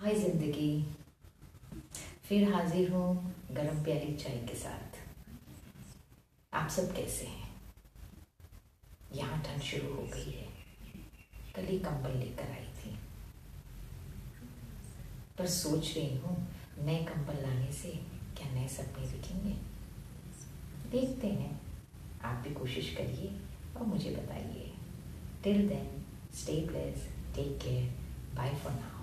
हाय ज़िंदगी। फिर हाजिर हूँ गरम प्याली चाय के साथ। आप सब कैसे हैं? यहाँ ठंड शुरू हो गई है। कल ही कंबल लेकर आई थी। पर सोच रही हूँ नए कंबल लाने से क्या नए सपने दिखेंगे? देखते हैं। आप भी कोशिश करिए और मुझे बताइए। Till then stay blessed take care bye for now